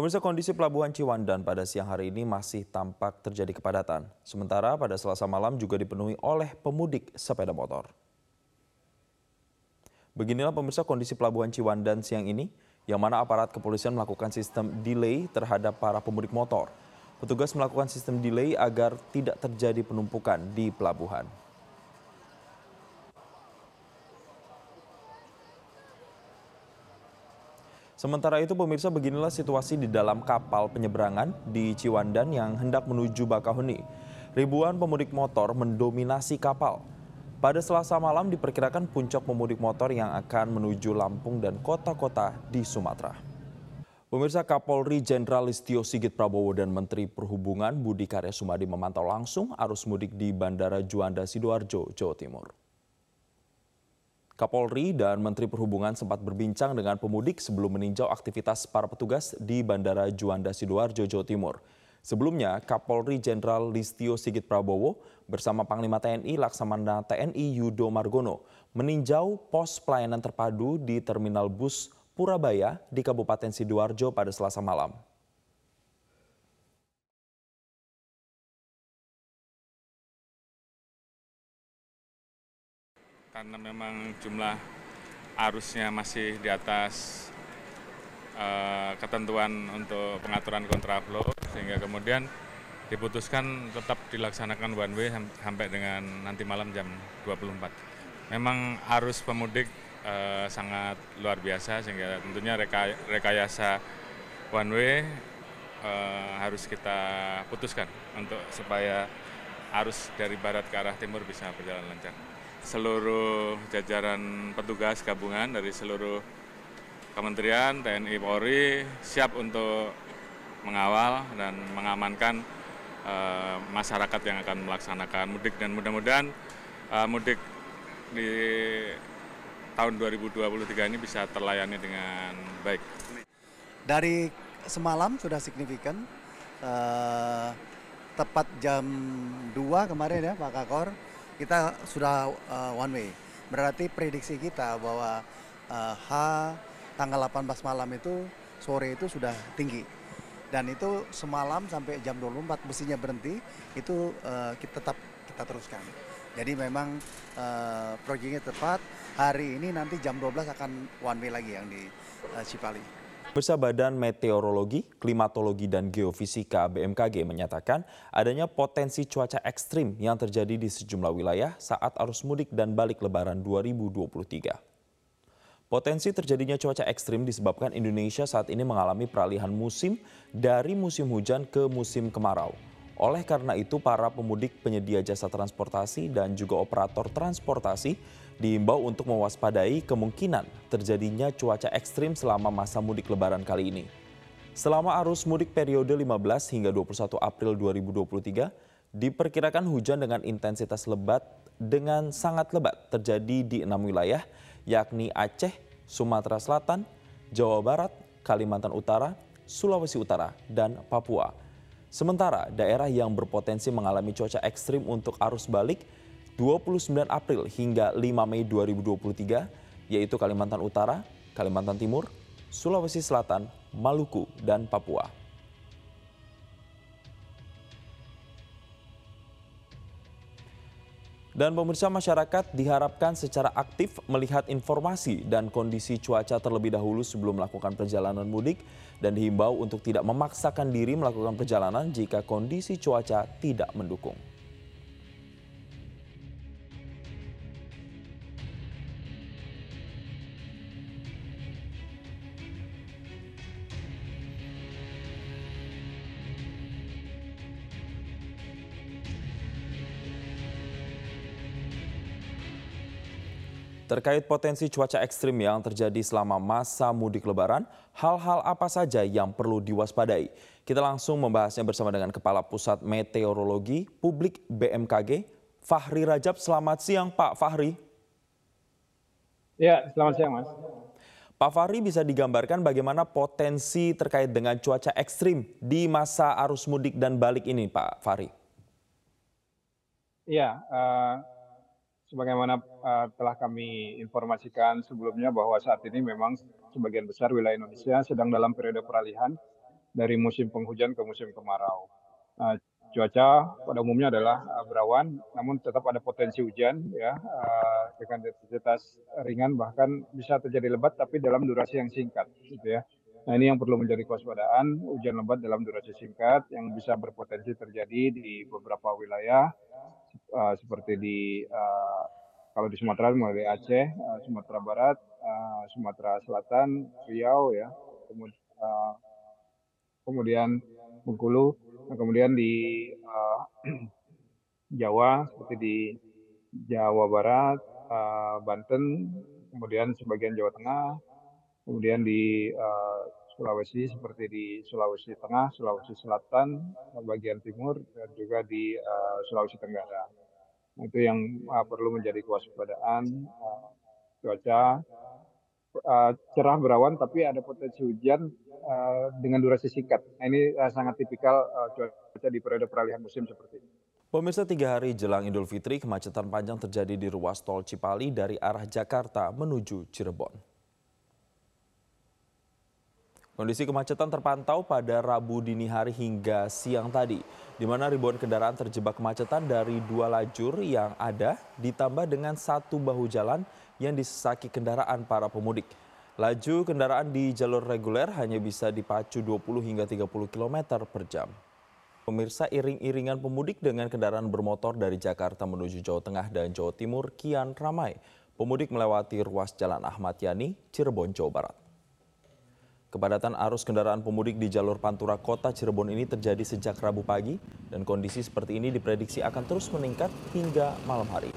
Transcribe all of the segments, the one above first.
Pemirsa kondisi Pelabuhan Ciwandan pada siang hari ini masih tampak terjadi kepadatan. Sementara pada selasa malam juga dipenuhi oleh pemudik sepeda motor. Beginilah pemirsa kondisi Pelabuhan Ciwandan siang ini, yang mana aparat kepolisian melakukan sistem delay terhadap para pemudik motor. Petugas melakukan sistem delay agar tidak terjadi penumpukan di pelabuhan. Sementara itu pemirsa beginilah situasi di dalam kapal penyeberangan di Ciwandan yang hendak menuju Bakahuni. Ribuan pemudik motor mendominasi kapal. Pada selasa malam diperkirakan puncak pemudik motor yang akan menuju Lampung dan kota-kota di Sumatera. Pemirsa Kapolri Jenderal Listio Sigit Prabowo dan Menteri Perhubungan Budi Karya Sumadi memantau langsung arus mudik di Bandara Juanda Sidoarjo, Jawa Timur. Kapolri dan Menteri Perhubungan sempat berbincang dengan pemudik sebelum meninjau aktivitas para petugas di Bandara Juanda Sidoarjo, Jawa Timur. Sebelumnya, Kapolri Jenderal Listio Sigit Prabowo bersama Panglima TNI Laksamana TNI Yudo Margono meninjau pos pelayanan terpadu di Terminal Bus Purabaya di Kabupaten Sidoarjo pada selasa malam. Karena memang jumlah arusnya masih di atas uh, ketentuan untuk pengaturan kontraflow sehingga kemudian diputuskan tetap dilaksanakan one way sampai dengan nanti malam jam 24. Memang arus pemudik uh, sangat luar biasa sehingga tentunya reka, rekayasa one way uh, harus kita putuskan untuk supaya arus dari barat ke arah timur bisa berjalan lancar seluruh jajaran petugas gabungan dari seluruh kementerian TNI Polri siap untuk mengawal dan mengamankan uh, masyarakat yang akan melaksanakan mudik dan mudah-mudahan uh, mudik di tahun 2023 ini bisa terlayani dengan baik. Dari semalam sudah signifikan, uh, tepat jam 2 kemarin ya Pak Kakor, kita sudah uh, one way. Berarti prediksi kita bahwa uh, H tanggal 18 malam itu sore itu sudah tinggi. Dan itu semalam sampai jam 24 besinya berhenti, itu uh, kita tetap kita teruskan. Jadi memang uh, proyeknya tepat. Hari ini nanti jam 12 akan one way lagi yang di uh, Cipali. Pemirsa Badan Meteorologi, Klimatologi, dan Geofisika BMKG menyatakan adanya potensi cuaca ekstrim yang terjadi di sejumlah wilayah saat arus mudik dan balik lebaran 2023. Potensi terjadinya cuaca ekstrim disebabkan Indonesia saat ini mengalami peralihan musim dari musim hujan ke musim kemarau. Oleh karena itu, para pemudik penyedia jasa transportasi dan juga operator transportasi diimbau untuk mewaspadai kemungkinan terjadinya cuaca ekstrim selama masa mudik lebaran kali ini. Selama arus mudik periode 15 hingga 21 April 2023, diperkirakan hujan dengan intensitas lebat dengan sangat lebat terjadi di enam wilayah, yakni Aceh, Sumatera Selatan, Jawa Barat, Kalimantan Utara, Sulawesi Utara, dan Papua. Sementara daerah yang berpotensi mengalami cuaca ekstrim untuk arus balik 29 April hingga 5 Mei 2023 yaitu Kalimantan Utara, Kalimantan Timur, Sulawesi Selatan, Maluku, dan Papua. Dan pemirsa masyarakat diharapkan secara aktif melihat informasi dan kondisi cuaca terlebih dahulu sebelum melakukan perjalanan mudik dan dihimbau untuk tidak memaksakan diri melakukan perjalanan jika kondisi cuaca tidak mendukung. Terkait potensi cuaca ekstrim yang terjadi selama masa mudik lebaran, hal-hal apa saja yang perlu diwaspadai? Kita langsung membahasnya bersama dengan Kepala Pusat Meteorologi Publik BMKG, Fahri Rajab. Selamat siang Pak Fahri. Ya, selamat siang Mas. Pak Fahri bisa digambarkan bagaimana potensi terkait dengan cuaca ekstrim di masa arus mudik dan balik ini Pak Fahri? Iya, uh, sebagaimana uh, telah kami informasikan sebelumnya bahwa saat ini memang sebagian besar wilayah Indonesia sedang dalam periode peralihan dari musim penghujan ke musim kemarau. Nah, cuaca pada umumnya adalah uh, berawan, namun tetap ada potensi hujan ya uh, dengan intensitas ringan bahkan bisa terjadi lebat tapi dalam durasi yang singkat gitu ya. Nah ini yang perlu menjadi kewaspadaan hujan lebat dalam durasi singkat yang bisa berpotensi terjadi di beberapa wilayah uh, seperti di uh, kalau di Sumatera mulai dari Aceh, uh, Sumatera Barat, uh, Sumatera Selatan, Riau ya, kemudian, uh, kemudian Bengkulu, nah, kemudian di uh, Jawa seperti di Jawa Barat, uh, Banten, kemudian sebagian Jawa Tengah, kemudian di uh, Sulawesi seperti di Sulawesi Tengah, Sulawesi Selatan, bagian timur, dan juga di uh, Sulawesi Tenggara. Itu yang uh, perlu menjadi kewaspadaan uh, cuaca uh, cerah berawan, tapi ada potensi hujan uh, dengan durasi singkat. Nah, ini uh, sangat tipikal uh, cuaca di periode peralihan musim seperti ini. Pemirsa tiga hari jelang Idul Fitri, kemacetan panjang terjadi di ruas tol Cipali dari arah Jakarta menuju Cirebon. Kondisi kemacetan terpantau pada Rabu dini hari hingga siang tadi, di mana ribuan kendaraan terjebak kemacetan dari dua lajur yang ada, ditambah dengan satu bahu jalan yang disesaki kendaraan para pemudik. Laju kendaraan di jalur reguler hanya bisa dipacu 20 hingga 30 km per jam. Pemirsa iring-iringan pemudik dengan kendaraan bermotor dari Jakarta menuju Jawa Tengah dan Jawa Timur kian ramai. Pemudik melewati ruas Jalan Ahmad Yani, Cirebon, Jawa Barat. Kepadatan arus kendaraan pemudik di jalur Pantura Kota Cirebon ini terjadi sejak Rabu pagi dan kondisi seperti ini diprediksi akan terus meningkat hingga malam hari.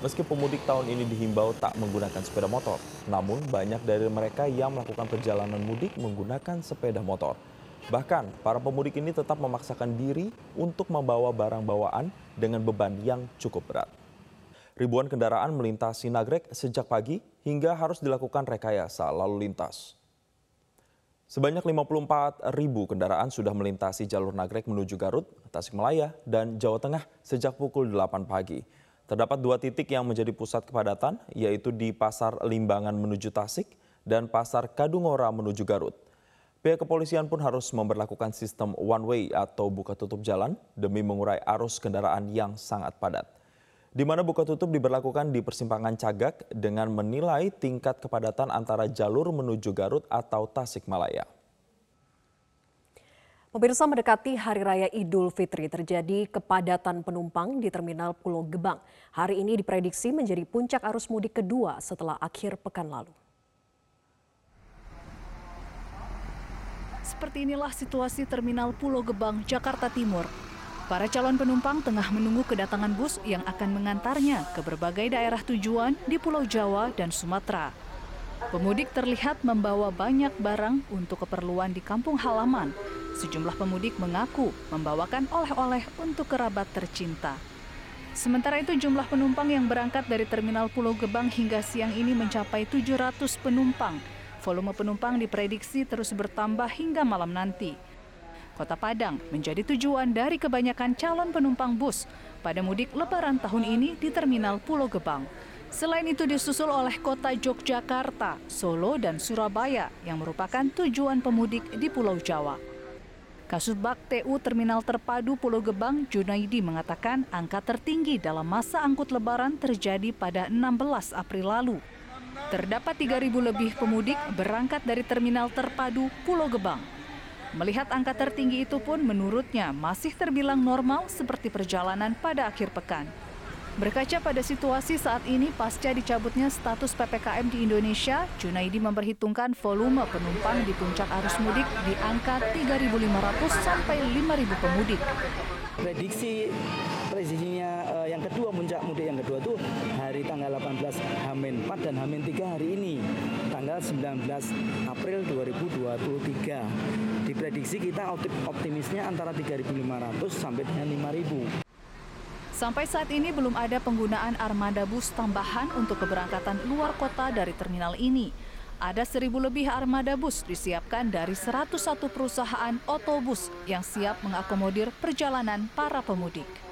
Meski pemudik tahun ini dihimbau tak menggunakan sepeda motor, namun banyak dari mereka yang melakukan perjalanan mudik menggunakan sepeda motor. Bahkan, para pemudik ini tetap memaksakan diri untuk membawa barang bawaan dengan beban yang cukup berat. Ribuan kendaraan melintasi Nagrek sejak pagi hingga harus dilakukan rekayasa lalu lintas. Sebanyak 54 ribu kendaraan sudah melintasi jalur Nagrek menuju Garut, Tasikmalaya, dan Jawa Tengah sejak pukul 8 pagi. Terdapat dua titik yang menjadi pusat kepadatan, yaitu di Pasar Limbangan menuju Tasik dan Pasar Kadungora menuju Garut. Pihak kepolisian pun harus memperlakukan sistem one way atau buka tutup jalan demi mengurai arus kendaraan yang sangat padat di mana buka tutup diberlakukan di persimpangan Cagak dengan menilai tingkat kepadatan antara jalur menuju Garut atau Tasikmalaya. Pemirsa mendekati Hari Raya Idul Fitri terjadi kepadatan penumpang di Terminal Pulau Gebang. Hari ini diprediksi menjadi puncak arus mudik kedua setelah akhir pekan lalu. Seperti inilah situasi Terminal Pulau Gebang, Jakarta Timur Para calon penumpang tengah menunggu kedatangan bus yang akan mengantarnya ke berbagai daerah tujuan di Pulau Jawa dan Sumatera. Pemudik terlihat membawa banyak barang untuk keperluan di kampung halaman. Sejumlah pemudik mengaku membawakan oleh-oleh untuk kerabat tercinta. Sementara itu jumlah penumpang yang berangkat dari Terminal Pulau Gebang hingga siang ini mencapai 700 penumpang. Volume penumpang diprediksi terus bertambah hingga malam nanti. Kota Padang menjadi tujuan dari kebanyakan calon penumpang bus pada mudik lebaran tahun ini di Terminal Pulau Gebang. Selain itu disusul oleh kota Yogyakarta, Solo, dan Surabaya yang merupakan tujuan pemudik di Pulau Jawa. Kasubag TU Terminal Terpadu Pulau Gebang, Junaidi mengatakan angka tertinggi dalam masa angkut lebaran terjadi pada 16 April lalu. Terdapat 3.000 lebih pemudik berangkat dari Terminal Terpadu Pulau Gebang Melihat angka tertinggi itu pun menurutnya masih terbilang normal seperti perjalanan pada akhir pekan. Berkaca pada situasi saat ini pasca dicabutnya status PPKM di Indonesia, Junaidi memperhitungkan volume penumpang di puncak arus mudik di angka 3.500 sampai 5.000 pemudik. Prediksi prediksinya uh, yang kedua puncak mudik yang kedua Hamin 4 dan Hamin 3 hari ini tanggal 19 April 2023. Diprediksi kita optimisnya antara 3.500 sampai dengan 5.000. Sampai saat ini belum ada penggunaan armada bus tambahan untuk keberangkatan luar kota dari terminal ini. Ada seribu lebih armada bus disiapkan dari 101 perusahaan otobus yang siap mengakomodir perjalanan para pemudik.